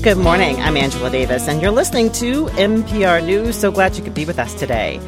Good morning. I'm Angela Davis, and you're listening to MPR News. So glad you could be with us today.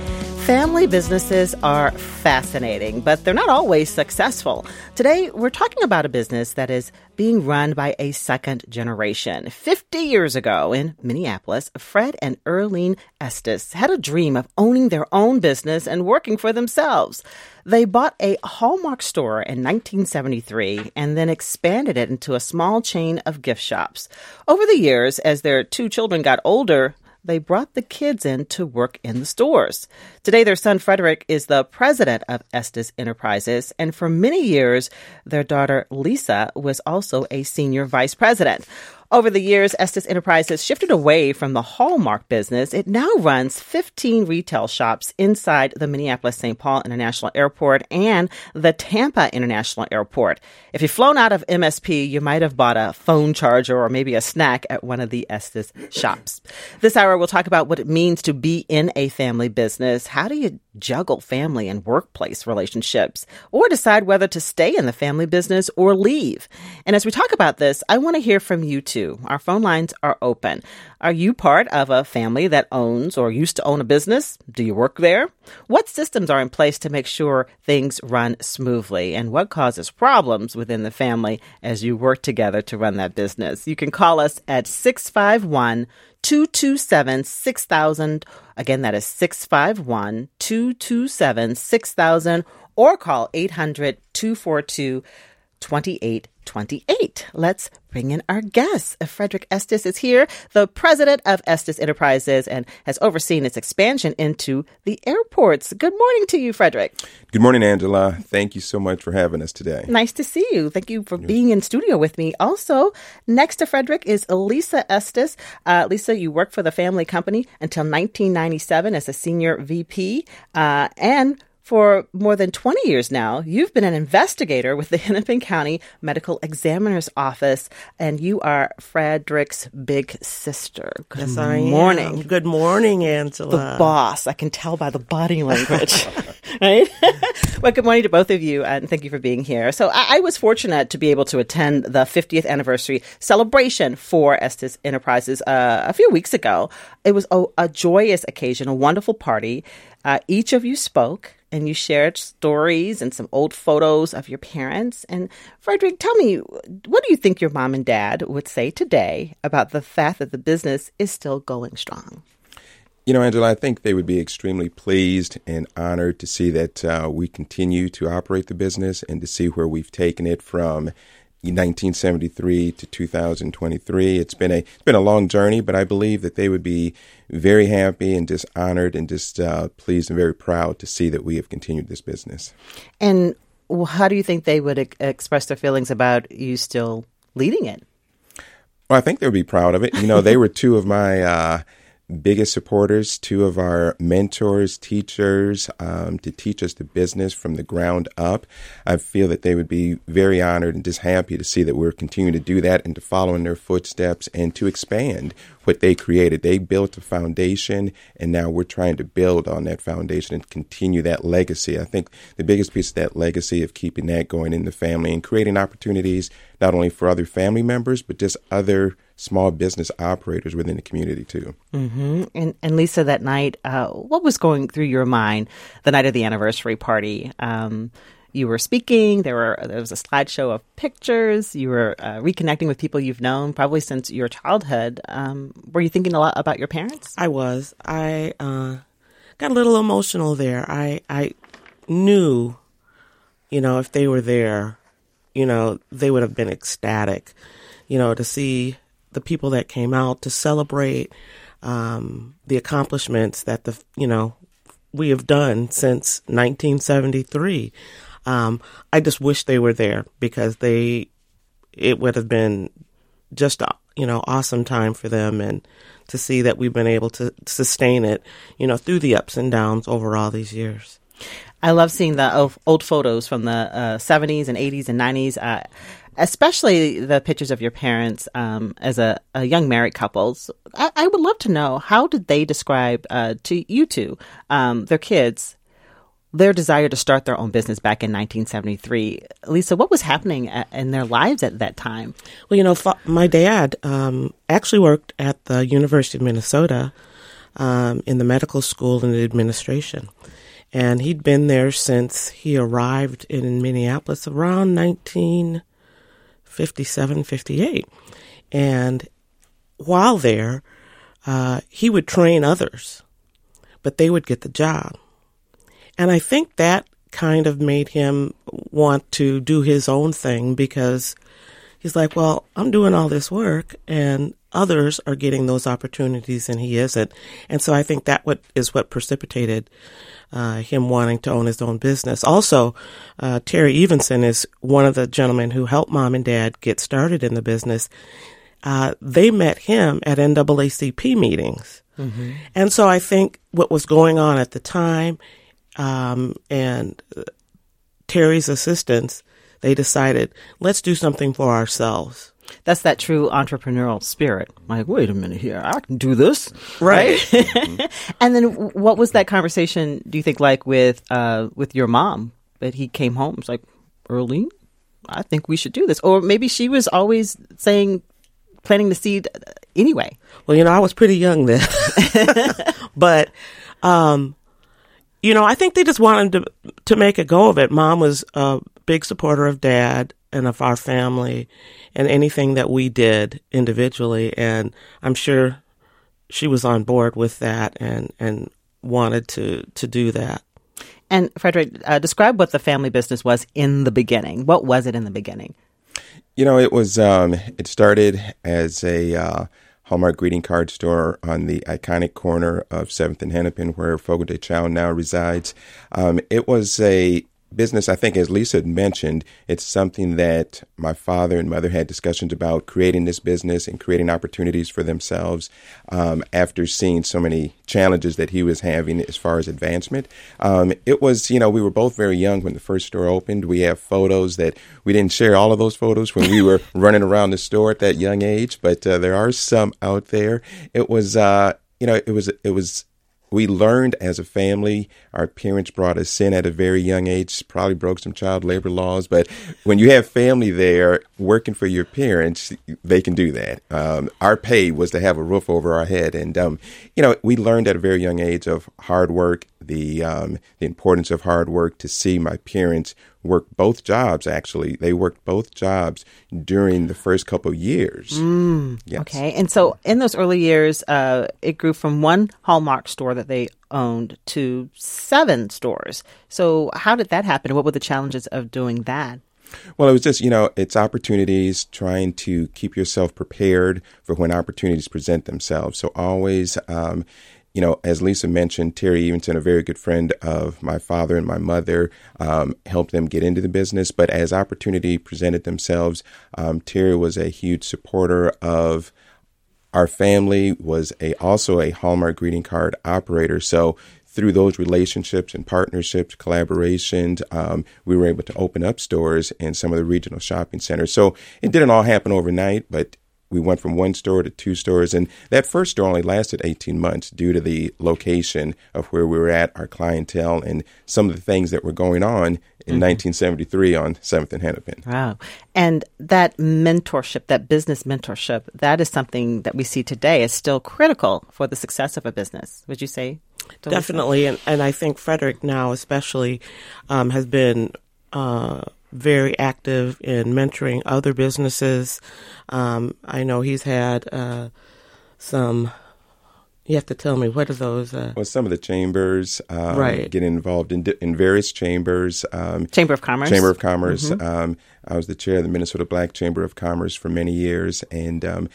Family businesses are fascinating, but they're not always successful. Today, we're talking about a business that is being run by a second generation. 50 years ago in Minneapolis, Fred and Earline Estes had a dream of owning their own business and working for themselves. They bought a Hallmark store in 1973 and then expanded it into a small chain of gift shops. Over the years, as their two children got older, they brought the kids in to work in the stores. Today, their son Frederic is the president of Estes Enterprises, and for many years, their daughter Lisa was also a senior vice president. Over the years, Estes Enterprises shifted away from the Hallmark business. It now runs 15 retail shops inside the Minneapolis St. Paul International Airport and the Tampa International Airport. If you've flown out of MSP, you might have bought a phone charger or maybe a snack at one of the Estes shops. This hour, we'll talk about what it means to be in a family business. How do you juggle family and workplace relationships or decide whether to stay in the family business or leave? And as we talk about this, I want to hear from you too. Our phone lines are open. Are you part of a family that owns or used to own a business? Do you work there? What systems are in place to make sure things run smoothly? And what causes problems within the family as you work together to run that business? You can call us at 651 227 6000. Again, that is 651 227 6000 or call 800 242 2828. Let's bring in our guest. Frederic Estes is here, the president of Estes Enterprises, and has overseen its expansion into the airports. Good morning to you, Frederic. Good morning, Angela. Thank you so much for having us today. Nice to see you. Thank you for being in studio with me. Also, next to Frederic is Lisa Estes. Uh, Lisa, you worked for the family company until 1997 as a senior VP, uh, and for more than 20 years now, you've been an investigator with the Hennepin County Medical Examiner's Office, and you are Frederic's big sister. Good yes, morning. Good morning, Angela. The boss. I can tell by the body language. right? well, good morning to both of you, and thank you for being here. So, I, I was fortunate to be able to attend the 50th anniversary celebration for Estes Enterprises uh, a few weeks ago. It was a, a joyous occasion, a wonderful party. Uh, each of you spoke and you shared stories and some old photos of your parents. And Frederic, tell me, what do you think your mom and dad would say today about the fact that the business is still going strong? You know, Angela, I think they would be extremely pleased and honored to see that uh, we continue to operate the business and to see where we've taken it from 1973 to 2023. It's been a it's been a long journey, but I believe that they would be very happy and just honored and just uh, pleased and very proud to see that we have continued this business. And how do you think they would express their feelings about you still leading it? Well, I think they would be proud of it. You know, they were two of my. Uh, biggest supporters, two of our mentors, teachers, um, to teach us the business from the ground up. I feel that they would be very honored and just happy to see that we're continuing to do that and to follow in their footsteps and to expand what they created. They built a foundation, and now we're trying to build on that foundation and continue that legacy. I think the biggest piece of that legacy of keeping that going in the family and creating opportunities not only for other family members, but just other small business operators within the community too. Mm-hmm. And, and Lisa, that night, uh, what was going through your mind the night of the anniversary party? Um, you were speaking. There were there was a slideshow of pictures. You were uh, reconnecting with people you've known probably since your childhood. Um, were you thinking a lot about your parents? I was. I uh, got a little emotional there. I I knew, you know, if they were there, you know, they would have been ecstatic. You know, to see the people that came out to celebrate um, the accomplishments that the you know we have done since 1973. Um, I just wish they were there because they, it would have been just, you know, awesome time for them and to see that we've been able to sustain it, you know, through the ups and downs over all these years. I love seeing the old photos from the uh, 70s and 80s and 90s. Uh, especially the pictures of your parents um, as a, a, young married couples. I, I, would love to know how did they describe uh, to you two um, their kids their desire to start their own business back in 1973. Lisa, what was happening in their lives at that time? Well, you know, my dad um, actually worked at the University of Minnesota um, in the medical school and the administration. And he'd been there since he arrived in Minneapolis around 1957, 58. And while there, uh, he would train others, but they would get the job. And I think that kind of made him want to do his own thing because he's like, well, I'm doing all this work and others are getting those opportunities and he isn't. And so I think that what is what precipitated uh, him wanting to own his own business. Also, uh, Terry Evenson is one of the gentlemen who helped mom and dad get started in the business. Uh, they met him at NAACP meetings. Mm-hmm. And so I think what was going on at the time um, and uh, Terry's assistance, they decided, let's do something for ourselves. That's that true entrepreneurial spirit. Like, wait a minute here, I can do this, right? right? and then, what was that conversation? Do you think like with uh, with your mom that he came home? It's like, Earline, I think we should do this, or maybe she was always saying, planting the seed anyway. Well, you know, I was pretty young then, but um, you know, I think they just wanted to to make a go of it. Mom was a big supporter of dad and of our family and anything that we did individually, and I'm sure she was on board with that and and wanted to to do that. And Frederic, uh, describe what the family business was in the beginning. What was it in the beginning? You know, it was. Um, it started as a uh, Hallmark greeting card store on the iconic corner of 7th and Hennepin, where Fogo de Chao now resides. Um, it was a business, I think, as Lisa had mentioned, it's something that my father and mother had discussions about creating this business and creating opportunities for themselves um, after seeing so many challenges that he was having as far as advancement. Um, it was, you know, we were both very young when the first store opened. We have photos that we didn't share all of those photos when we were running around the store at that young age, but uh, there are some out there. It was, uh, you know, it was, it was we learned as a family. Our parents brought us in at a very young age, probably broke some child labor laws. But when you have family there working for your parents, they can do that. Um, our pay was to have a roof over our head. And, um, you know, we learned at a very young age of hard work, the, um, the importance of hard work to see my parents work both jobs actually. They worked both jobs during the first couple years. Mm, yes. okay. And so in those early years uh, it grew from one hallmark store that they owned to seven stores. So how did that happen? What were the challenges of doing that? Well, it was just, you know, it's opportunities, trying to keep yourself prepared for when opportunities present themselves. So always, um, you know, as Lisa mentioned, Terry Evenson, a very good friend of my father and my mother, um, helped them get into the business. But as opportunity presented themselves, um, Terry was a huge supporter of our family. Was a also a Hallmark greeting card operator. So through those relationships and partnerships, collaborations, um, we were able to open up stores in some of the regional shopping centers. So it didn't all happen overnight, but we went from one store to two stores, and that first store only lasted 18 months due to the location of where we were at, our clientele, and some of the things that were going on in mm-hmm. 1973 on 7th and Hennepin. Wow. And that mentorship, that business mentorship, that is something that we see today is still critical for the success of a business. Would you say? Definitely. And, and I think Frederic now, especially, um, has been. Uh, very active in mentoring other businesses. Um, I know he's had uh, some. You have to tell me what are those? Uh, well, some of the chambers, um, right? Getting involved in in various chambers. Um, Chamber of Commerce. Chamber of Commerce. Mm-hmm. Um, I was the chair of the Minnesota Black Chamber of Commerce for many years, and um,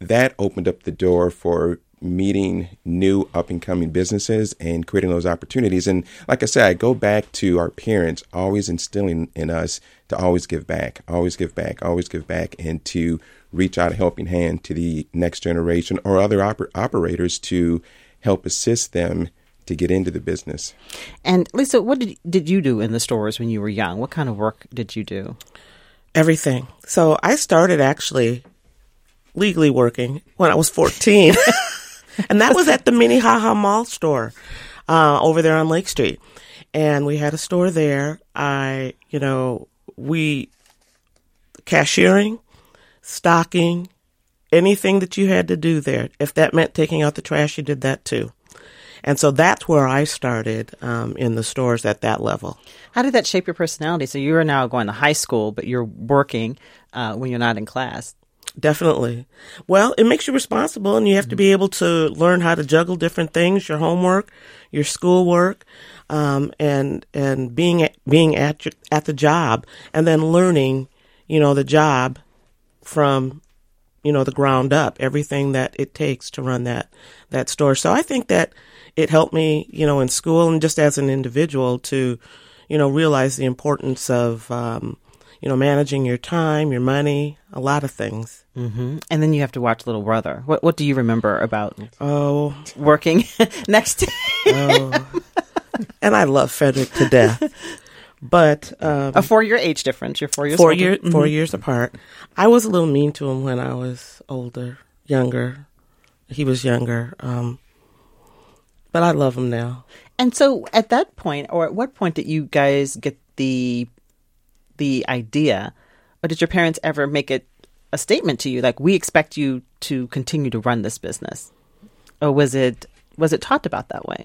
that opened up the door for meeting new up and coming businesses and creating those opportunities. And like I said, I go back to our parents always instilling in us to always give back, always give back, always give back, and to reach out a helping hand to the next generation or other oper- operators to help assist them to get into the business. And Lisa, what did did you do in the stores when you were young? What kind of work did you do? Everything. So I started actually legally working when I was 14. and that was at the Minnehaha Mall store uh, over there on Lake Street. and we had a store there. I, you know, we cashiering, stocking, anything that you had to do there. If that meant taking out the trash, you did that too. And so that's where I started um, in the stores at that level. How did that shape your personality? So you are now going to high school, but you're working uh, when you're not in class. Definitely. Well, it makes you responsible, and you have to be able to learn how to juggle different things: your homework, your schoolwork, um, and and being at, being at your, at the job, and then learning, you know, the job from you know the ground up, everything that it takes to run that that store. So I think that it helped me, you know, in school and just as an individual to, you know, realize the importance of, um, you know, managing your time, your money, a lot of things. Mm-hmm. And then you have to watch Little Brother. What What do you remember about oh working next to oh. and I love Frederic to death. But um, a four year age difference. You're four years four older. year mm-hmm. four years apart. I was a little mean to him when I was older, younger. He was younger. Um, but I love him now. And so, at that point, or at what point did you guys get the the idea, or did your parents ever make it a statement to you, like we expect you to continue to run this business, or was it was it talked about that way?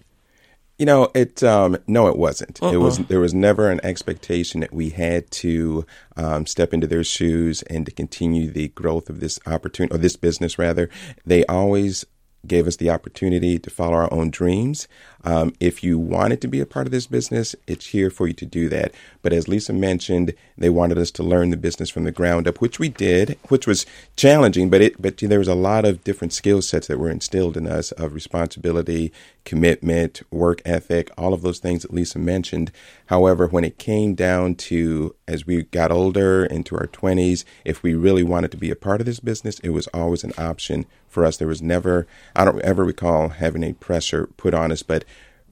You know, it um, no, it wasn't. Uh-uh. It was there was never an expectation that we had to um, step into their shoes and to continue the growth of this opportunity or this business. Rather, they always gave us the opportunity to follow our own dreams. Um, if you wanted to be a part of this business, it's here for you to do that. But as Lisa mentioned, they wanted us to learn the business from the ground up, which we did, which was challenging. But it, but there was a lot of different skill sets that were instilled in us of responsibility, commitment, work ethic, all of those things that Lisa mentioned. However, when it came down to as we got older into our twenties, if we really wanted to be a part of this business, it was always an option for us. There was never, I don't ever recall having a pressure put on us, but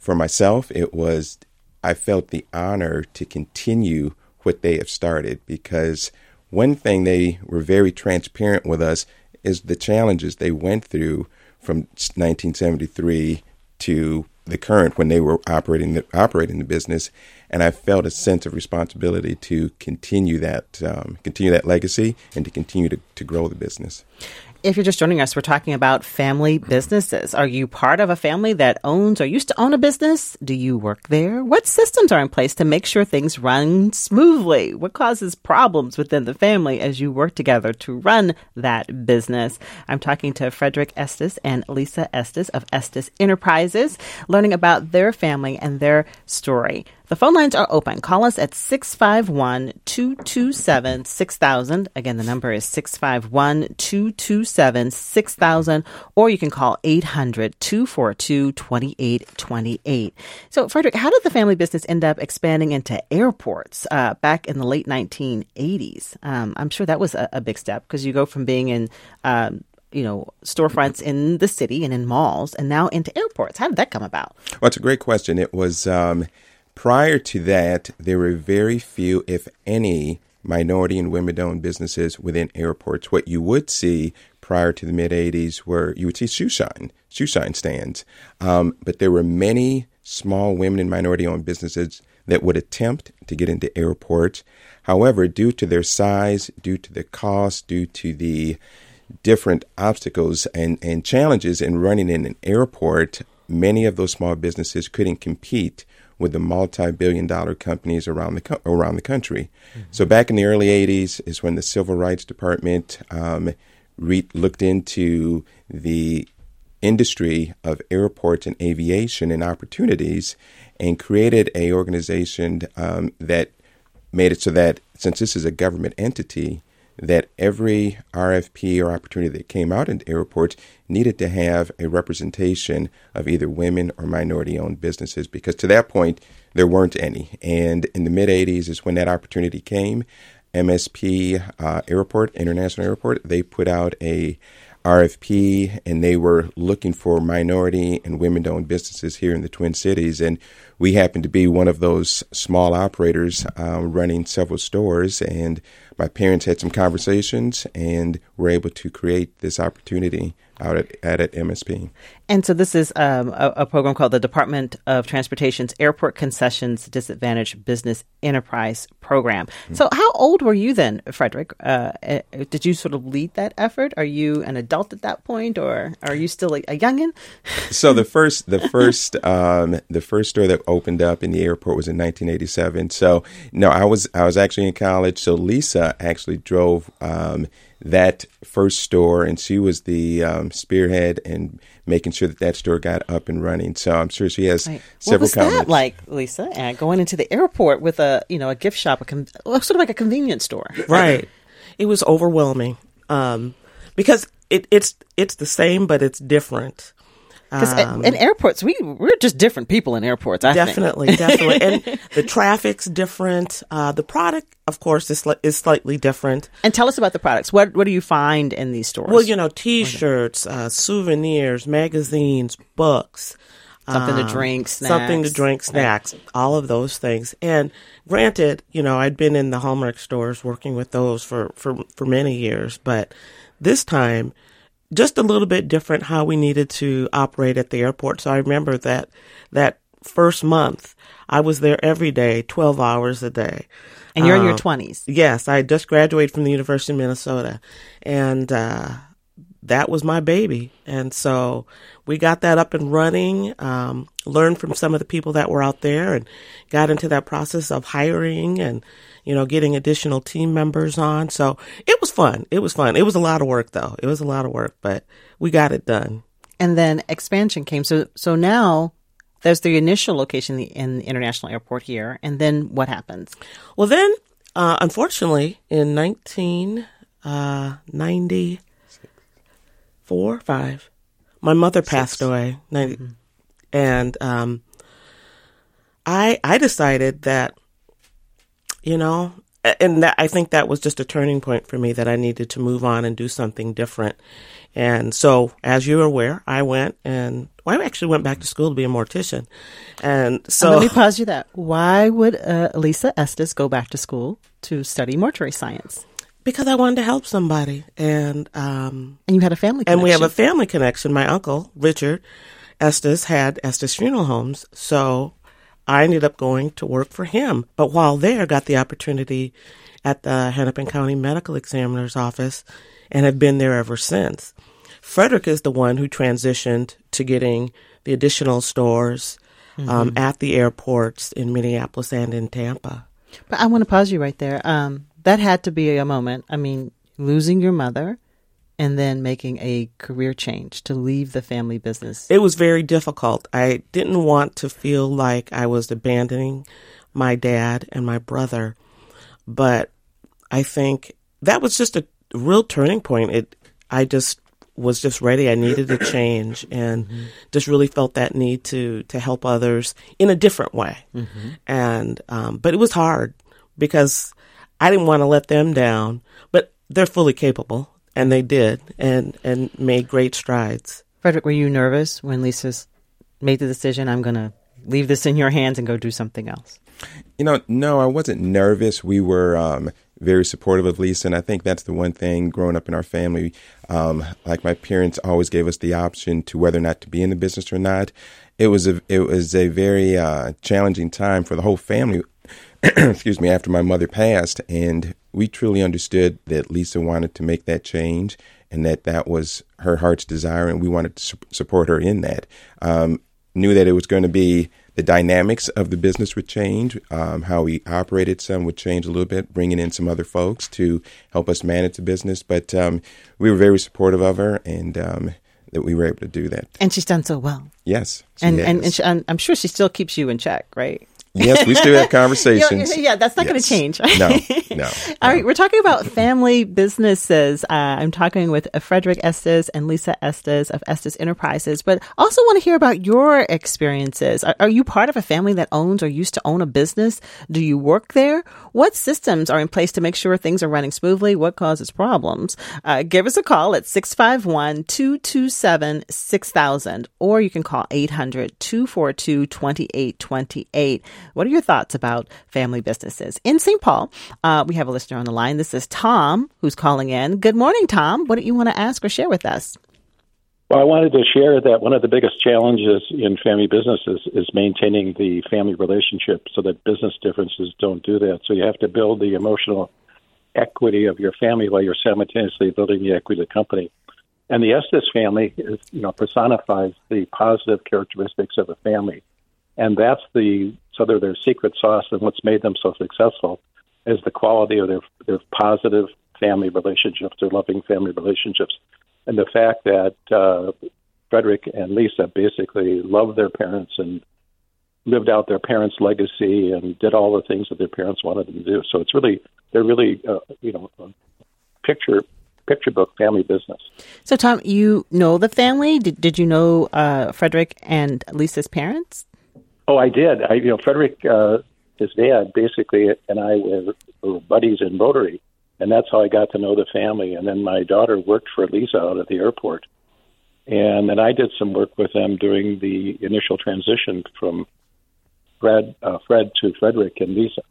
for myself, it was, I felt the honor to continue what they have started because one thing they were very transparent with us is the challenges they went through from 1973 to the current when they were operating the, operating the business, and I felt a sense of responsibility to continue that um, continue that legacy and to continue to, to grow the business. If you're just joining us, we're talking about family businesses. Are you part of a family that owns or used to own a business? Do you work there? What systems are in place to make sure things run smoothly? What causes problems within the family as you work together to run that business? I'm talking to Frederic Estes and Lisa Estes of Estes Enterprises, learning about their family and their story. The phone lines are open. Call us at 651 227 6000. Again, the number is 651 227 6000, or you can call 800 242 2828. So, Frederic, how did the family business end up expanding into airports uh, back in the late 1980s? Um, I'm sure that was a, a big step because you go from being in um, you know, storefronts in the city and in malls, and now into airports. How did that come about? Well, it's a great question. It was um, Prior to that, there were very few, if any, minority and women owned businesses within airports. What you would see prior to the mid 80s were you would see shoe shine, shoe shine stands. Um, but there were many small women and minority owned businesses that would attempt to get into airports. However, due to their size, due to the cost, due to the different obstacles and, and challenges in running in an airport, many of those small businesses couldn't compete with the multi-billion dollar companies around the co- around the country. Mm-hmm. So back in the early 80s is when the Civil Rights Department um, re- looked into the industry of airports and aviation and opportunities and created a organization um, that made it so that since this is a government entity that every RFP or opportunity that came out into airports needed to have a representation of either women or minority owned businesses because to that point there weren't any. And in the mid 80s is when that opportunity came. MSP uh, Airport, International Airport, they put out a RFP and they were looking for minority and women owned businesses here in the Twin Cities. And we happened to be one of those small operators um, running several stores. And my parents had some conversations and were able to create this opportunity out at, at, at MSP. And so this is um, a, a, program called the Department of Transportation's Airport Concessions Disadvantaged Business Enterprise Program. Mm-hmm. So how old were you then, Frederic? Uh, eh, did you sort of lead that effort? Are you an adult at that point, or are you still a, a youngin? so the first, the first, um, the first store that opened up in the airport was in 1987. So no, I was I was actually in college. So Lisa actually drove. Um, that first store, and she was the um, spearhead and making sure that that store got up and running. So I'm sure she has right. several. What was comments. that like, Lisa? And going into the airport with a you know a gift shop, a con- sort of like a convenience store. Right. it was overwhelming um, because it, it's it's the same, but it's different. Because um, in airports, we we're just different people in airports. I definitely, think. definitely, and the traffic's different. Uh, the product, of course, is is slightly different. And tell us about the products. What what do you find in these stores? Well, you know, T-shirts, uh, souvenirs, magazines, books. Something um, to drink, snacks. Something to drink, snacks, all of those things. And granted, you know, I'd been in the Hallmark stores working with those for, for, for many years, but this time just a little bit different how we needed to operate at the airport. So I remember that that first month I was there every day, 12 hours a day. And you're um, in your 20s. Um, yes, I just graduated from the University of Minnesota and uh, that was my baby. And so we got that up and running, um, learned from some of the people that were out there and got into that process of hiring and you know, getting additional team members on. So it was fun. It was fun. It was a lot of work though. It was a lot of work, but we got it done. And then expansion came. So so now there's the initial location in the international airport here, and then what happens? Well, then, uh, unfortunately, in 1994, uh, five, my mother passed Six. away, 90, mm-hmm. and um, I I decided that you know, and that, I think that was just a turning point for me that I needed to move on and do something different. And so, as you're aware, I went and well, I actually went back to school to be a mortician. And so, and let me pause you that. Why would uh, Lisa Estes go back to school to study mortuary science? Because I wanted to help somebody, and um, and you had a family, connection. and we have a family connection. My uncle Richard Estes had Estes Funeral Homes, so I ended up going to work for him. But while there, got the opportunity at the Hennepin County Medical Examiner's office and have been there ever since. Frederic is the one who transitioned to getting the additional stores um, mm-hmm. um, at the airports in Minneapolis and in Tampa. But I want to pause you right there. Um, that had to be a moment. I mean, losing your mother, and then making a career change to leave the family business? It was very difficult. I didn't want to feel like I was abandoning my dad and my brother, but I think that was just a real turning point. It I just was just ready. I needed a change and mm-hmm. just really felt that need to to help others in a different way. Mm-hmm. And um, but it was hard because I didn't want to let them down. But they're fully capable and they did, and and made great strides. Frederic, were you nervous when Lisa's made the decision? I'm going to leave this in your hands and go do something else. You know, no, I wasn't nervous. We were um, very supportive of Lisa, and I think that's the one thing growing up in our family. Um, like my parents always gave us the option to whether or not to be in the business or not. It was a it was a very uh, challenging time for the whole family. excuse me, after my mother passed, and we truly understood that Lisa wanted to make that change and that that was her heart's desire, and we wanted to su- support her in that. Um, knew that it was going to be the dynamics of the business would change, um, how we operated some would change a little bit, bringing in some other folks to help us manage the business. But um, we were very supportive of her, and um, that we were able to do that. And she's done so well. Yes, and and, and she, I'm, I'm sure she still keeps you in check, right? Yes, we still have conversations. yeah, that's not yes. going to change. no, no. All right, we're talking about family businesses. Uh, I'm talking with Frederic Estes and Lisa Estes of Estes Enterprises, but also want to hear about your experiences. Are, are, you part of a family that owns or used to own a business? Do you work there? What systems are in place to make sure things are running smoothly? What causes problems? Uh, give us a call at 651 227 6000, or you can call 800 242 2828. What are your thoughts about family businesses? In St. Paul, uh, we have a listener on the line. This is Tom who's calling in. Good morning, Tom. What do you want to ask or share with us? Well, I wanted to share that one of the biggest challenges in family businesses is maintaining the family relationship so that business differences don't do that. So you have to build the emotional equity of your family while you're simultaneously building the equity of the company. And the Estes family is, you know, personifies the positive characteristics of a family. And that's the so they're their secret sauce and what's made them so successful is the quality of their their positive family relationships, their loving family relationships and the fact that uh, Frederic and Lisa basically loved their parents and lived out their parents' legacy and did all the things that their parents wanted them to do. So it's really they're really uh, you know picture picture book family business. So Tom, you know the family? Did did you know uh, Frederic and Lisa's parents? Oh, I did. I you know Frederic, uh, his dad, basically, and I were, were buddies in Rotary and that's how I got to know the family. And then my daughter worked for Lisa out at the airport, and then I did some work with them during the initial transition from Fred, uh, Fred to Frederic and Lisa.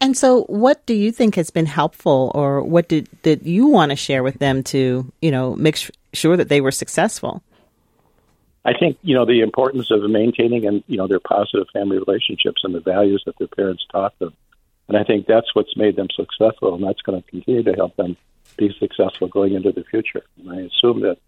And so, what do you think has been helpful, or what did did you want to share with them to, you know, make sh- sure that they were successful? I think you know the importance of maintaining and you know their positive family relationships and the values that their parents taught them and I think that's what's made them successful, and that's going to continue to help them be successful going into the future. And I assume that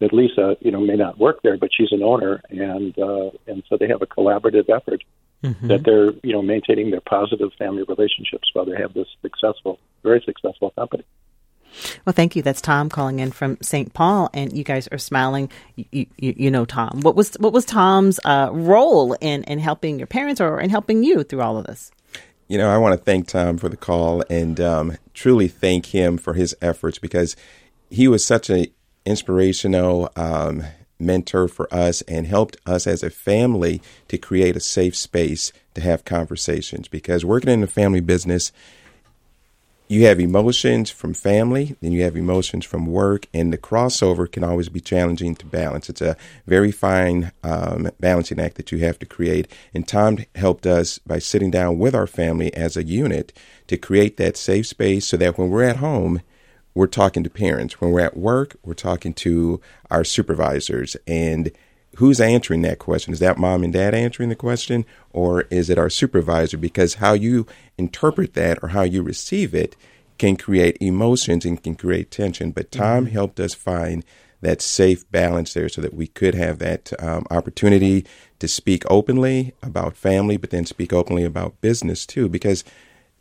that Lisa, you know, may not work there, but she's an owner, and uh, and so they have a collaborative effort mm-hmm. that they're you know maintaining their positive family relationships while they have this successful, very successful company. Well, thank you. That's Tom calling in from St. Paul, and you guys are smiling. You, you, you know Tom. What was what was Tom's uh, role in in helping your parents or in helping you through all of this? You know, I want to thank Tom for the call and um, truly thank him for his efforts because he was such an inspirational um, mentor for us and helped us as a family to create a safe space to have conversations. Because working in the family business, you have emotions from family, then you have emotions from work, and the crossover can always be challenging to balance. It's a very fine um, balancing act that you have to create. And Tom helped us by sitting down with our family as a unit to create that safe space so that when we're at home, we're talking to parents. When we're at work, we're talking to our supervisors. And who's answering that question? Is that mom and dad answering the question, or is it our supervisor? Because how you interpret that or how you receive it can create emotions and can create tension. But Tom mm-hmm. helped us find that safe balance there so that we could have that um, opportunity to speak openly about family, but then speak openly about business too. Because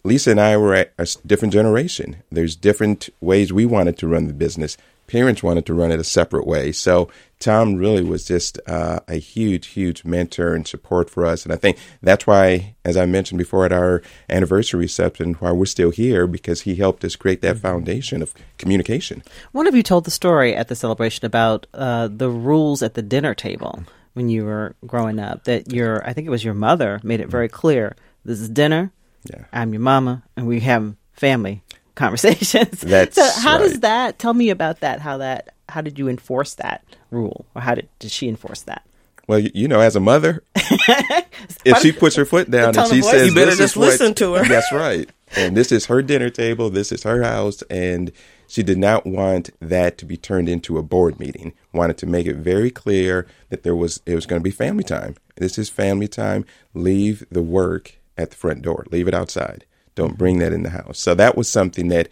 Lisa and I were at a different generation. There's different ways we wanted to run the business parents wanted to run it a separate way. So Tom really was just uh, a huge, huge mentor and support for us. And I think that's why, as I mentioned before at our anniversary reception, why we're still here because he helped us create that foundation of communication. One of you told the story at the celebration about uh, the rules at the dinner table when you were growing up. That your, I think it was your mother, made it very clear: this is dinner. Yeah. I'm your mama, and we have family conversations. That's so how right. does that tell me about that? How that how did you enforce that rule, or how did did she enforce that? Well, you know, as a mother, if she puts her foot down and she says, "You better just listen what, to her," that's right. And this is her dinner table. This is her house, and she did not want that to be turned into a board meeting. Wanted to make it very clear that there was it was going to be family time. This is family time. Leave the work at the front door. Leave it outside. Don't bring that in the house. So that was something that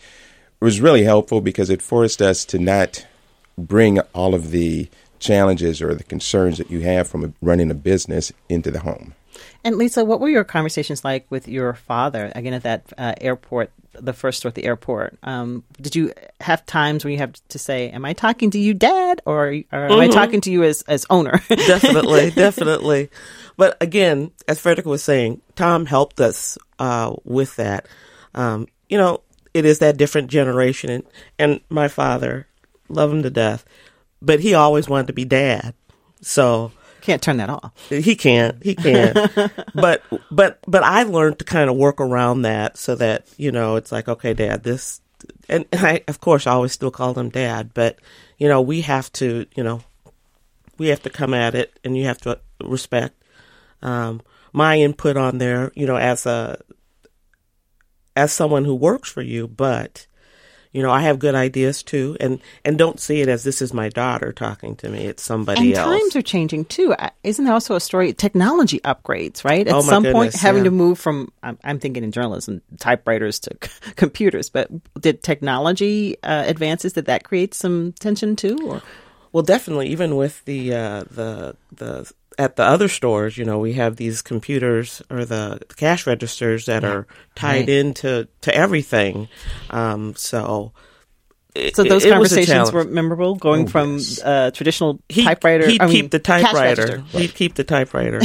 was really helpful because it forced us to not bring all of the challenges or the concerns that you have from running a business into the home. And Lisa, what were your conversations like with your father again at that uh, airport, the first store at the airport? Um, did you have times when you have to say, "Am I talking to you, Dad," or, or am mm-hmm. I talking to you as as owner? definitely, definitely. But again, as Frederic was saying, Tom helped us uh, with that. Um, you know, it is that different generation, and, and my father, love him to death, but he always wanted to be dad. So can't turn that off. He can't. He can't. but but but I learned to kind of work around that so that you know it's like okay, Dad, this, and, and I of course I always still call him Dad, but you know we have to you know we have to come at it, and you have to respect um, my input on there, you know, as a as someone who works for you, but you know, I have good ideas too, and and don't see it as this is my daughter talking to me. It's somebody and else. times are changing too. Isn't there also a story? Technology upgrades, right? At Oh, some point, goodness, having yeah. to move from I'm, I'm thinking in journalism, typewriters to c- computers. But did technology uh, advances did that create some tension too? Or Well, definitely, even with the uh, the the at the other stores, you know, we have these computers or the cash registers that are tied Right. into to everything. Um, so, it, so those it- it conversations were memorable, going from uh, traditional He'd, typewriter. He'd I mean, keep the typewriter. register. He'd keep the typewriter.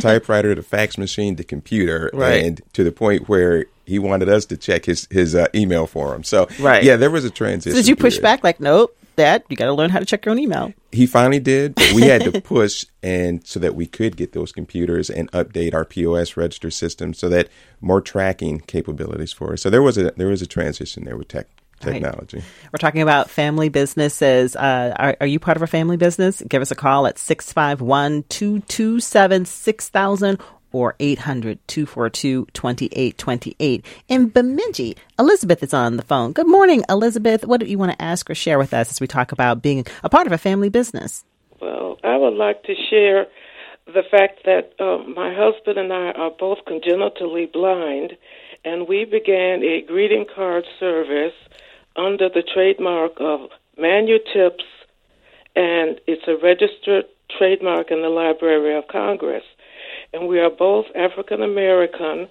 typewriter to fax machine to computer, Right. and to the point where he wanted us to check his his uh, email for him. So, Right. yeah, there was a transition. So did you push period. back? Like, nope, Dad, you got to learn how to check your own email. He finally did, but we had to push and so that we could get those computers and update our POS register system so that more tracking capabilities for us. So there was a there was a transition there with tech Right. technology. We're talking about family businesses. Uh, are, are you part of a family business? Give us a call at 651 227 6000 or 800 242 2828. In Bemidji, Elizabeth is on the phone. Good morning, Elizabeth. What do you want to ask or share with us as we talk about being a part of a family business? Well, I would like to share the fact that um, my husband and I are both congenitally blind, and we began a greeting card service under the trademark of Manutips, and it's a registered trademark in the Library of Congress. And we are both African American,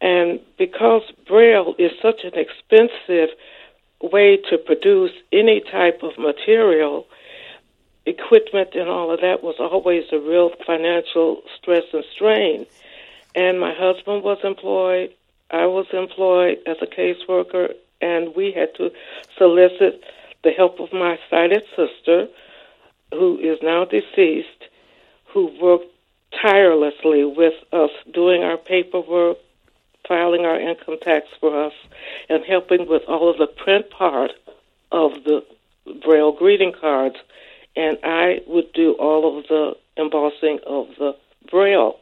and because Braille is such an expensive way to produce any type of material, equipment and all of that was always a real financial stress and strain. And my husband was employed, I was employed as a caseworker, and we had to solicit the help of my sighted sister, who is now deceased, who worked tirelessly with us doing our paperwork, filing our income tax for us, and helping with all of the print part of the Braille greeting cards. And I would do all of the embossing of the Braille.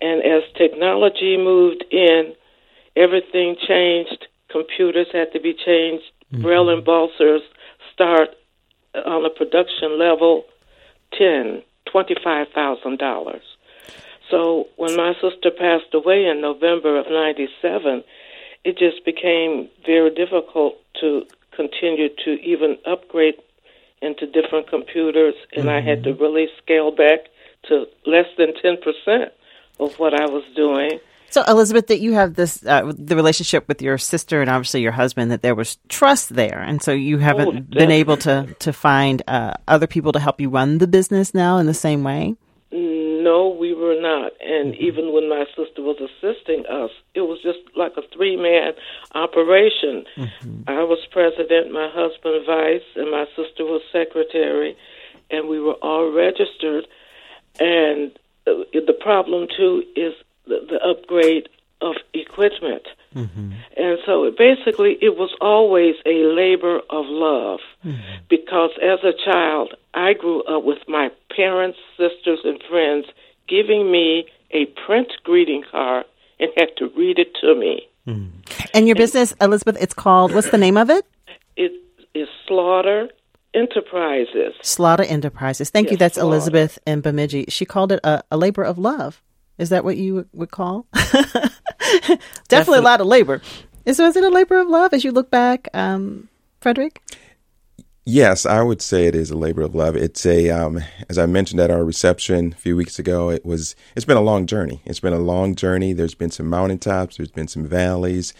And as technology moved in, everything changed. Computers had to be changed. Mm-hmm. Braille embossers start on a production level ten, twenty-five thousand dollars. So when my sister passed away in November of '97, it just became very difficult to continue to even upgrade into different computers, and I had to mm-hmm. really scale back to less than ten percent of what I was doing. So, Elizabeth, that you have this uh, the relationship with your sister and obviously your husband that there was trust there, and so you haven't Oh, been able to to find uh, other people to help you run the business now in the same way. No, we were not. And even when my sister was assisting us, it was just like a three man operation. I was president, my husband vice, and my sister was secretary, and we were all registered. And uh, the problem, too, is the, the upgrade of equipment. Mm-hmm. And so it basically, it was always a labor of love mm-hmm. because as a child, I grew up with my parents, sisters, and friends giving me a print greeting card and had to read it to me. Mm-hmm. And your business, Elizabeth, it's called what's the name of it? It is Slaughter Enterprises. Slaughter Enterprises. Thank you. That's Slaughter. Elizabeth in Bemidji. She called it a, a labor of love. Is that what you would- call? Definitely a lot of labor. Is was it a labor of love as you look back, um, Frederic? Yes, I would say it is a labor of love. It's a, um, as I mentioned at our reception a few weeks ago, it was. It's been a long journey. It's been a long journey. There's been some mountaintops. There's been some valleys,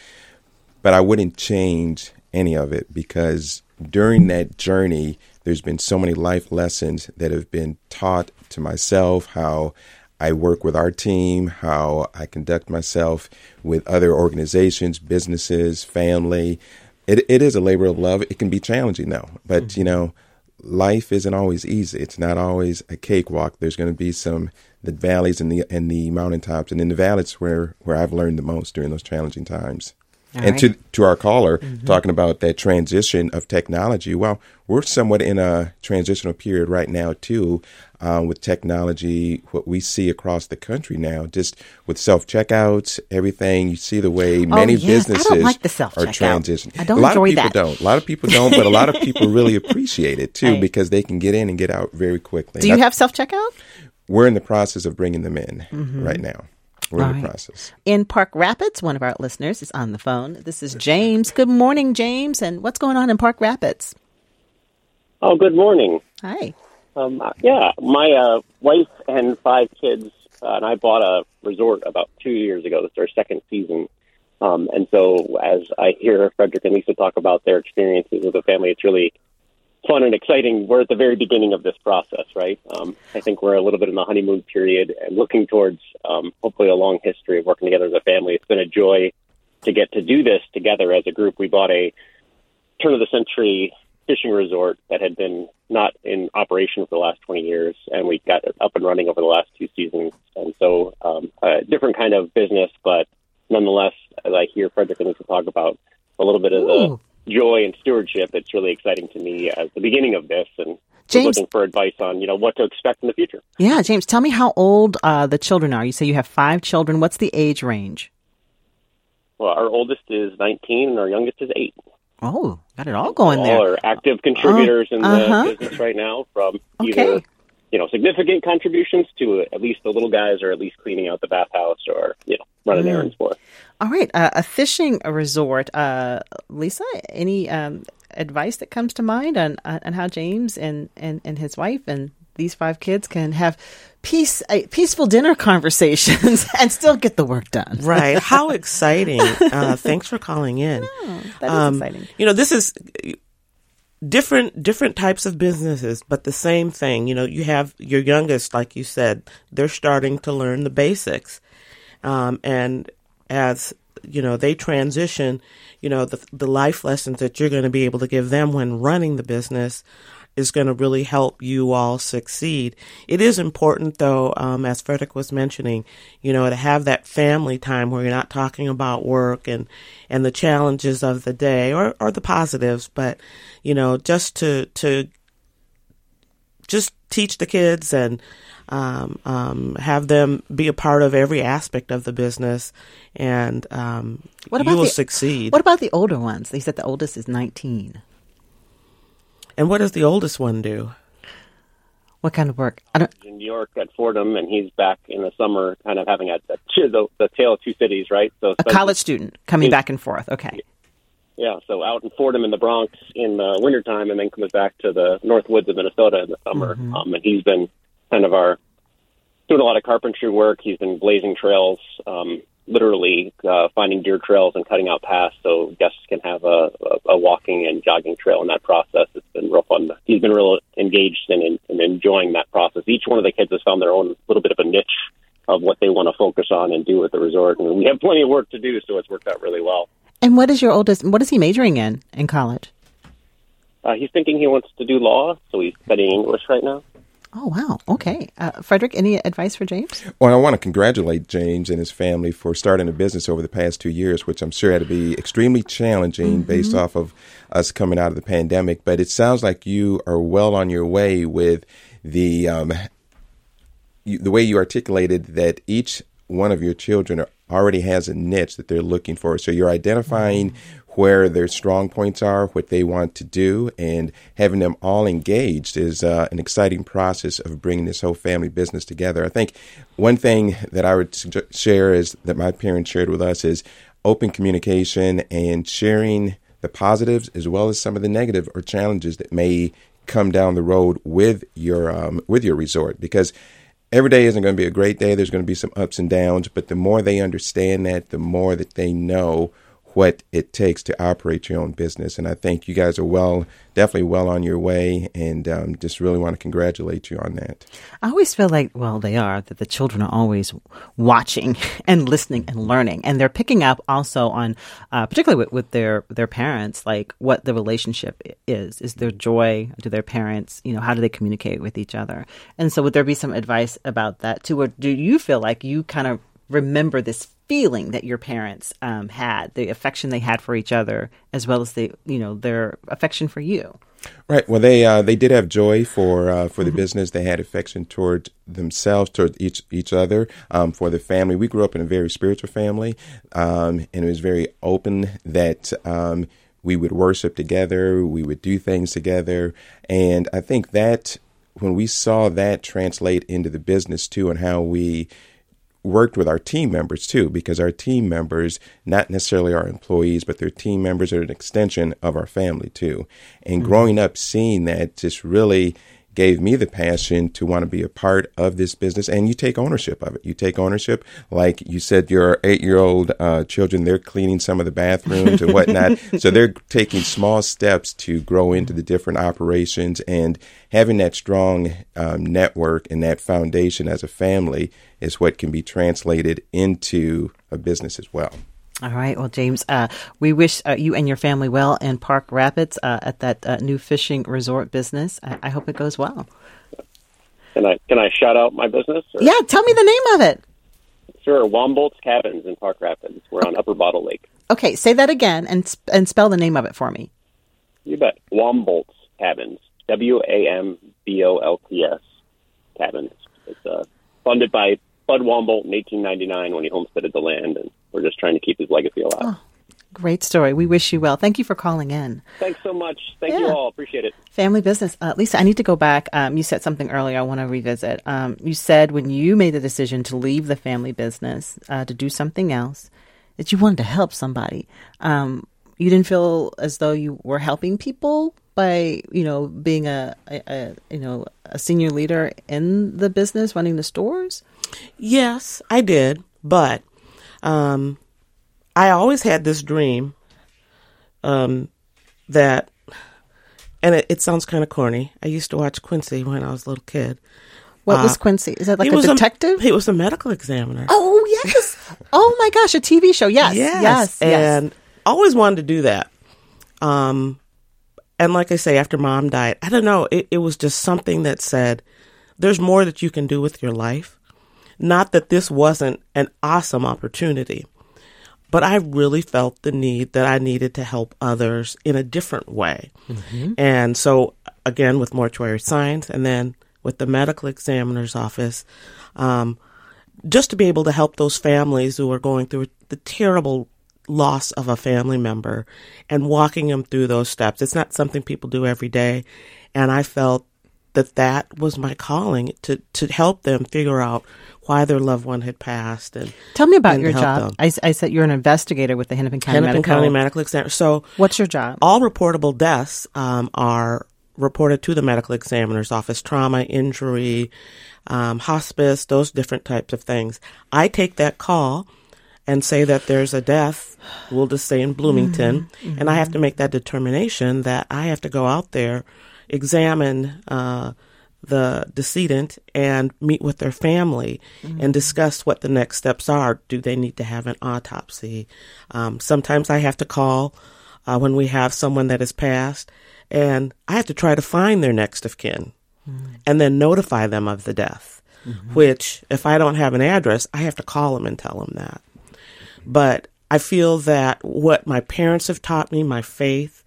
but I wouldn't change any of it because during that journey, there's been so many life lessons that have been taught to myself. How I work with our team, how I conduct myself with other organizations, businesses, family. It, it is a labor of love. It can be challenging though, but mm-hmm. you know, life isn't always easy. It's not always a cakewalk. There's going to be some the valleys and the and the mountaintops, and in the valleys where where I've learned the most during those challenging times. And right. to to our caller talking about that transition of technology. Well, we're somewhat in a transitional period right now too, um, with technology. What we see across the country now, just with self checkouts, everything. You see the way many Oh, yes. Businesses like the are transitioning. I don't a lot enjoy of people that. don't. A lot of people don't, but a lot of people really appreciate it too Right. because they can get in and get out very quickly. Do you I- have self checkout? We're in the process of bringing them in right now. We're in Mm-hmm. Right. process. In Park Rapids, one of our listeners is on the phone. This is James. Good morning, James. And what's going on in Park Rapids? Oh, good morning. Hi. Um, yeah, my uh, wife and five kids uh, and I bought a resort about two years ago. This is our second season. Um, and so as I hear Frederic and Lisa talk about their experiences with the family, it's really fun and exciting. We're at the very beginning of this process, right? Um, I think we're a little bit in the honeymoon period and looking towards um, hopefully a long history of working together as a family. It's been a joy to get to do this together as a group. We bought a turn of the century fishing resort that had been not in operation for the last 20 years, and we got it up and running over the last two seasons. And so, um, a different kind of business, but nonetheless, as I hear Frederic and Lisa talk about a little bit of Ooh. Joy and stewardship, it's really exciting to me as the beginning of this, and James- looking for advice on you know what to expect in the future. Yeah, James, tell me how old uh, the children are. You say you have five children. What's the age range? Well, our oldest is 19, and our youngest is eight. Oh, got it all going all there. are active contributors in the uh-huh. business right now, from Okay. either you know significant contributions to at least the little guys, or at least cleaning out the bathhouse, or you know running Mm. errands for. All right, uh, a fishing resort. Uh, Lisa, any um, advice that comes to mind on on how James and, and, and his wife and these five kids can have peace, uh, peaceful dinner conversations and still get the work done? Right. How exciting. Uh, thanks for calling in. That is Um, exciting. You know, this is different different types of businesses, but the same thing. You know, you have your youngest, like you said, they're starting to learn the basics, um, and as you know, they transition. You know, the the life lessons that you're going to be able to give them when running the business is going to really help you all succeed. It is important, though, um, as Frederic was mentioning, you know, to have that family time where you're not talking about work and and the challenges of the day or or the positives, but you know, just to to just teach the kids and um, um, have them be a part of every aspect of the business, and um, What you about will the- succeed. What about the older ones? They said the oldest is 19. And what does the oldest one do? What kind of work? I don't, In New York at Fordham, and he's back in the summer, kind of having a, a the, the tale of two cities, right? So a college student coming back and forth. Okay. Yeah, so out in Fordham in the Bronx in the wintertime and then comes back to the north woods of Minnesota in the summer. Um, and he's been kind of our doing a lot of carpentry work. He's been blazing trails, um, literally uh, finding deer trails and cutting out paths so guests can have a, a, a walking and jogging trail in that process. It's been real fun. He's been real engaged and, and, and enjoying that process. Each one of the kids has found their own little bit of a niche of what they want to focus on and do at the resort. And we have plenty of work to do, so it's worked out really well. And what is your oldest? What is he majoring in in college? Uh, he's thinking he wants to do law, so he's studying English right now. Oh wow. Okay. Uh, Frederic, any advice for James? Well, I want to congratulate James and his family for starting a business over the past two years, which I'm sure had to be extremely challenging based off of us coming out of the pandemic. But it sounds like you are well on your way with the um, you, the way you articulated that each one of your children are, already has a niche that they're looking for. So you're identifying where their strong points are, what they want to do, and having them all engaged is uh, an exciting process of bringing this whole family business together. I think one thing that I would sugge- share is that my parents shared with us is open communication and sharing the positives as well as some of the negative or challenges that may come down the road with your um, with your resort because every day isn't going to be a great day. There's going to be some ups and downs, but the more they understand that, the more that they know what it takes to operate your own business. And I think you guys are well, definitely well on your way, and um, just really want to congratulate you on that. I always feel like, well, they are, that the children are always watching and listening and learning. And they're picking up also on, uh, particularly with, with their, their parents, like what the relationship is. Is there joy to their parents? You know, how do they communicate with each other? And so would there be some advice about that too? Or do you feel like you kind of remember this feeling that your parents um, had, the affection they had for each other, as well as the you know their affection for you. Right. Well, they uh, they did have joy for uh, for the mm-hmm. business. They had affection toward themselves, toward each each other, um, for the family. We grew up in a very spiritual family, um, and it was very open that um, we would worship together, we would do things together, and I think that when we saw that translate into the business too, and how we worked with our team members too, because our team members, not necessarily our employees, but their team members are an extension of our family too. And mm-hmm. growing up seeing that just really gave me the passion to want to be a part of this business and you take ownership of it. You take ownership like you said your eight year old uh, children they're cleaning some of the bathrooms and whatnot. So they're taking small steps to grow into the different operations and having that strong um, network and that foundation as a family is what can be translated into a business as well all right. Well, James, uh, we wish uh, you and your family well in Park Rapids uh, at that uh, new fishing resort business. I-, I, hope it goes well. Can I can I shout out my business? Or? Yeah, tell me the name of it. Sure, Wambolt's Cabins in Park Rapids. We're on Upper Bottle Lake. Okay, say that again and sp- and spell the name of it for me. You bet. Wambolt's Cabins. W A M B O L T S Cabins. It's uh, funded by Bud Wambolt in 1899 when he homesteaded the land, and we're just trying to keep his legacy alive. Oh, great story. We wish you well. Thank you for calling in. Thanks so much. Thank yeah. you all. Appreciate it. Family business. Uh, Lisa, I need to go back. Um, you said something earlier I want to revisit. Um, you said when you made the decision to leave the family business uh, to do something else, that you wanted to help somebody. Um, you didn't feel as though you were helping people by you know being a, a, a, you know a senior leader in the business running the stores yes i did but um, i always had this dream um, that and it, it sounds kind of corny i used to watch quincy when i was a little kid what uh, was Quincy? Is that like a detective? A, he was a medical examiner. Oh yes! oh my gosh, a TV show. Yes, yes, yes. And yes. always wanted to do that. Um, and like I say, after mom died, I don't know, it, it was just something that said, there's more that you can do with your life. Not that this wasn't an awesome opportunity, but I really felt the need that I needed to help others in a different way. Mm-hmm. And so, again, with mortuary science and then with the medical examiner's office, um, just to be able to help those families who are going through the terrible loss of a family member and walking them through those steps. It's not something people do every day. And I felt that that was my calling to, to help them figure out why their loved one had passed. And tell me about your job. I, I, said you're an investigator with the Hennepin County Hennepin Medical. County Medical Examiner. So, what's your job? All reportable deaths um, are reported to the medical examiner's office. Trauma, injury, um, hospice, those different types of things. I take that call and say that there's a death, we'll just say in Bloomington, mm-hmm. and I have to make that determination that I have to go out there, examine uh, the decedent, and meet with their family mm-hmm. and discuss what the next steps are. Do they need to have an autopsy? Um, sometimes I have to call uh, when we have someone that has passed, and I have to try to find their next of kin mm-hmm. and then notify them of the death. Mm-hmm. Which, if I don't have an address, I have to call them and tell them that. But I feel that what my parents have taught me, my faith,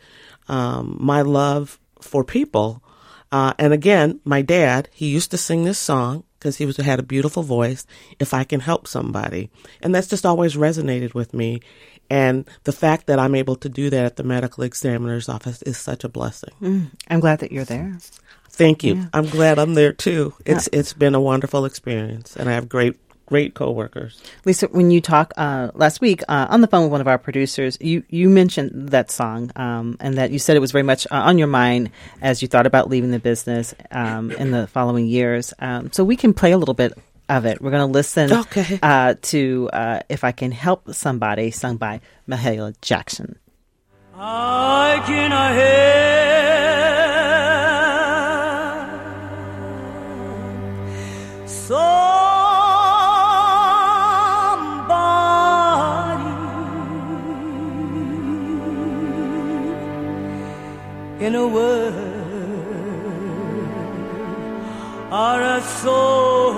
um, my love for people, uh, and again, my dad, he used to sing this song because he was had a beautiful voice. If I can help somebody, and that's just always resonated with me. And the fact that I'm able to do that at the medical examiner's office is such a blessing. Mm, I'm glad that you're there. Thank you. Yeah. I'm glad I'm there too. It's yeah. it's been a wonderful experience, and I have great great coworkers. Lisa, when you talk uh, last week uh, on the phone with one of our producers, you you mentioned that song um, and that you said it was very much uh, on your mind as you thought about leaving the business um, in the following years. Um, so we can play a little bit of it. We're going to listen okay. Uh, to uh, "If I Can Help Somebody," sung by Mahalia Jackson. I can I help so in a word or a soul.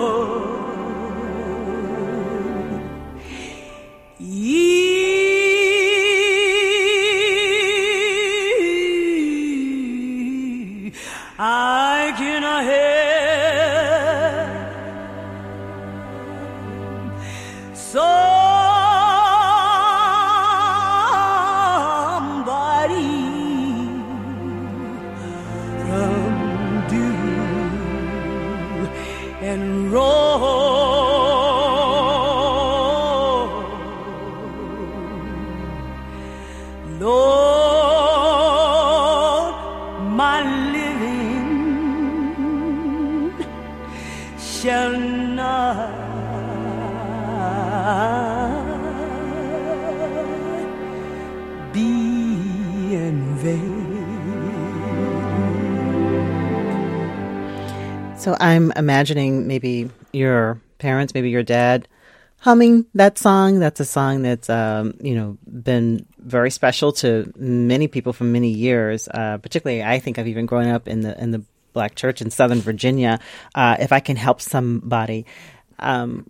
So I'm imagining maybe your parents, maybe your dad, humming that song. That's a song that's um, you know been very special to many people for many years. Uh, particularly, I think I've even grown up in the in the black church in Southern Virginia. Uh, if I can help somebody, um,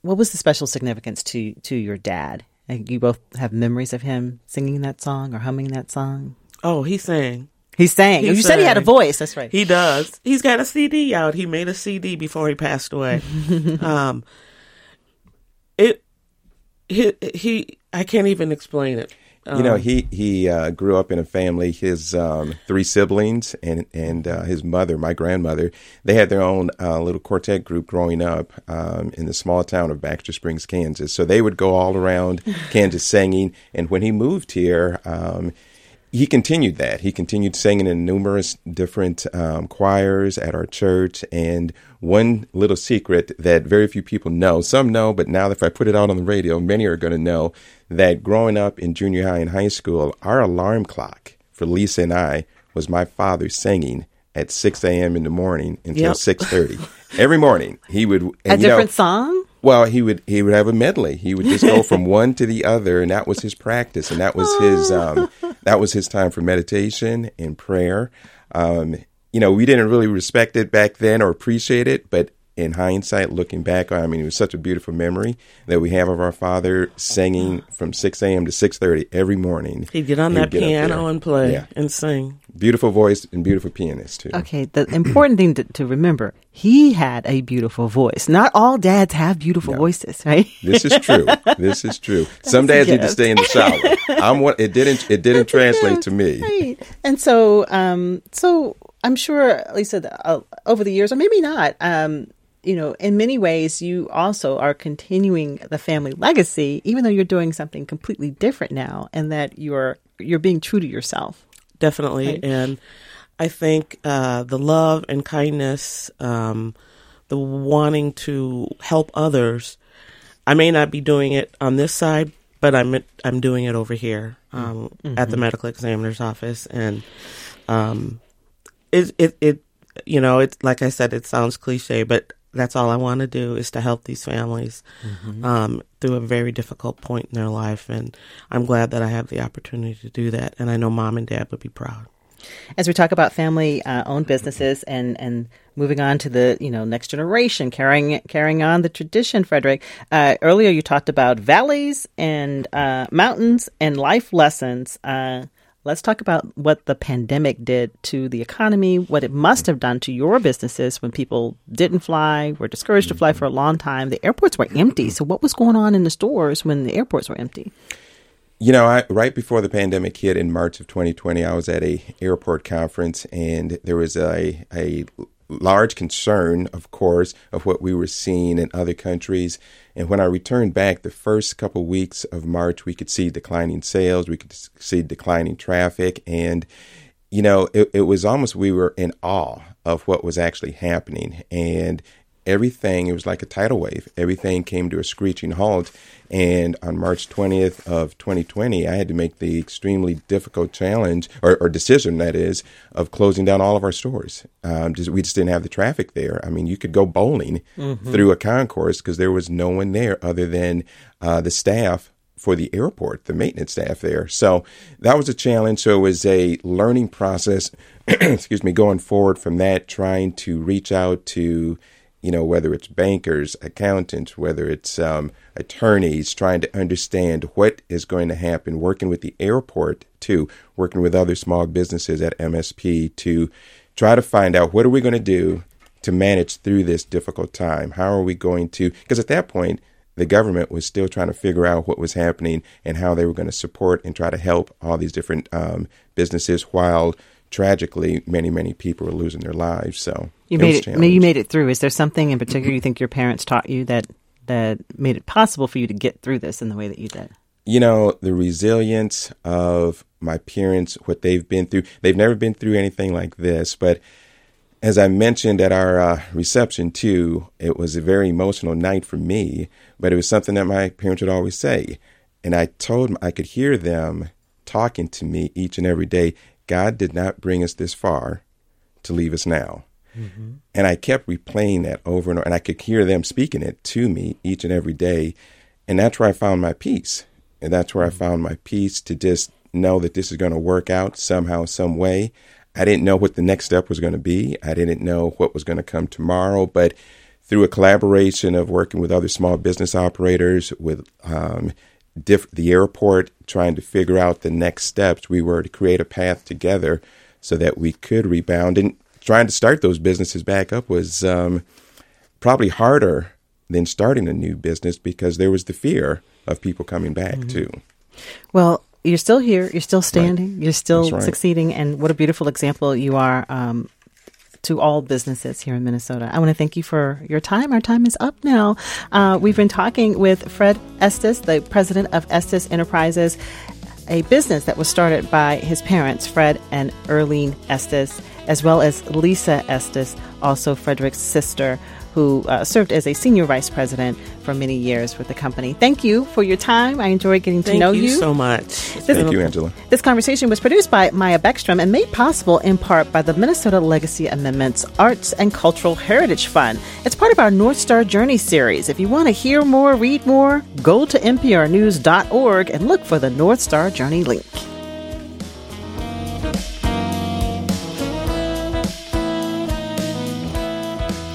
what was the special significance to to your dad? You both have memories of him singing that song or humming that song. Oh, he sang. He sang. He you said he had a voice. That's right. He does. He's got a CD out. He made a CD before he passed away. um, it, he, he, I can't even explain it. You know, he he uh, grew up in a family. His um, three siblings and and uh, his mother, my grandmother, they had their own uh, little quartet group growing up um, in the small town of Baxter Springs, Kansas. So they would go all around Kansas singing. And when he moved here, um, he continued that. He continued singing in numerous different um, choirs at our church. And one little secret that very few people know, some know, but now if I put it out on the radio, many are going to know that growing up in junior high and high school, our alarm clock for Lisa and I was my father singing at 6 a.m. in the morning until Yep. 6.30. Every morning he would... and, a you know, different song. well, he would he would have a medley. He would just go from one to the other, and that was his practice, and that was his um, that was his time for meditation and prayer. Um, you know, we didn't really respect it back then or appreciate it, but in hindsight, looking back, I mean, it was such a beautiful memory that we have of our father singing from six a.m. to six thirty every morning. He'd get on He would that get piano and play Yeah. and sing. Beautiful voice and beautiful pianist too. Okay, the important thing to, to remember, he had a beautiful voice. Not all dads have beautiful voices, right? This is true. This is true. Some dads need to stay in the shower. I'm what it didn't it didn't translate to me. Right. And so, um, so I'm sure, Lisa, uh, over the years, or maybe not, um, you know, in many ways, you also are continuing the family legacy, even though you're doing something completely different now, and that you're you're being true to yourself. definitely. Right. And I think uh, the love and kindness, um, the wanting to help others. I may not be doing it on this side, but I'm I'm doing it over here um, at the medical examiner's office, and um, it it it you know it's like I said, it sounds cliche, but that's all I want to do is to help these families um, through a very difficult point in their life, and I'm glad that I have the opportunity to do that, and I know mom and dad would be proud. as we talk about family uh, owned businesses and and moving on to the you know next generation carrying carrying on the tradition frederic uh, earlier you talked about valleys and uh, mountains and life lessons uh, let's talk about what the pandemic did to the economy what it must have done to your businesses when people didn't fly were discouraged to fly mm-hmm. for a long time. The airports were empty. So what was going on in the stores when the airports were empty? You know, I, right before the pandemic hit in March of 2020, I was at a airport conference, and there was a a large concern, of course, of what we were seeing in other countries. And when I returned back, the first couple weeks of March, we could see declining sales, we could see declining traffic, and you know, it, it was almost we were in awe of what was actually happening, and everything it was like a tidal wave. Everything came to a screeching halt. And on march 20th of 2020 i had to make the extremely difficult challenge or, or decision that is of closing down all of our stores. Um, just, we just didn't have the traffic there. I mean you could go bowling through a concourse because there was no one there other than uh, the staff for the airport, the maintenance staff there. So that was a challenge. So it was a learning process, excuse me, going forward from that, trying to reach out to, you know, whether it's bankers, accountants, whether it's um, attorneys trying to understand what is going to happen, working with the airport too, working with other small businesses at MSP to try to find out what are we going to do to manage through this difficult time? How are we going to, because at that point, the government was still trying to figure out what was happening and how they were going to support and try to help all these different um, businesses while tragically many many people were losing their lives so you it made it challenging. you made it through is there something in particular you think your parents taught you that that made it possible for you to get through this in the way that you did you know the resilience of my parents what they've been through they've never been through anything like this but as i mentioned at our uh, reception too it was a very emotional night for me but it was something that my parents would always say and i told them i could hear them talking to me each and every day god did not bring us this far to leave us now and I kept replaying that over and over, and I could hear them speaking it to me each and every day. And that's where I found my peace. And that's where I found my peace to just know that this is going to work out somehow, some way. I didn't know what the next step was going to be. I didn't know what was going to come tomorrow, but through a collaboration of working with other small business operators, with um, diff- the airport, trying to figure out the next steps, we were to create a path together so that we could rebound. And trying to start those businesses back up was um, probably harder than starting a new business because there was the fear of people coming back too. Well, you're still here. You're still standing. You're still right. succeeding. And what a beautiful example you are um, to all businesses here in Minnesota. I want to thank you for your time. Our time is up now. Uh, we've been talking with Fred Estes, the president of Estes Enterprises, a business that was started by his parents, Fred and Earline Estes, as well as Lisa Estes, also Frederic's sister who uh, served as a senior vice president for many years with the company. Thank you for your time. I enjoyed getting to Thank know you, you. so much. It's Thank you, Angela. This conversation was produced by Maja Beckstrom and made possible in part by the Minnesota Legacy Amendments Arts and Cultural Heritage Fund. It's part of our North Star Journey series. If you want to hear more, read more, go to mprnews.org and look for the North Star Journey link.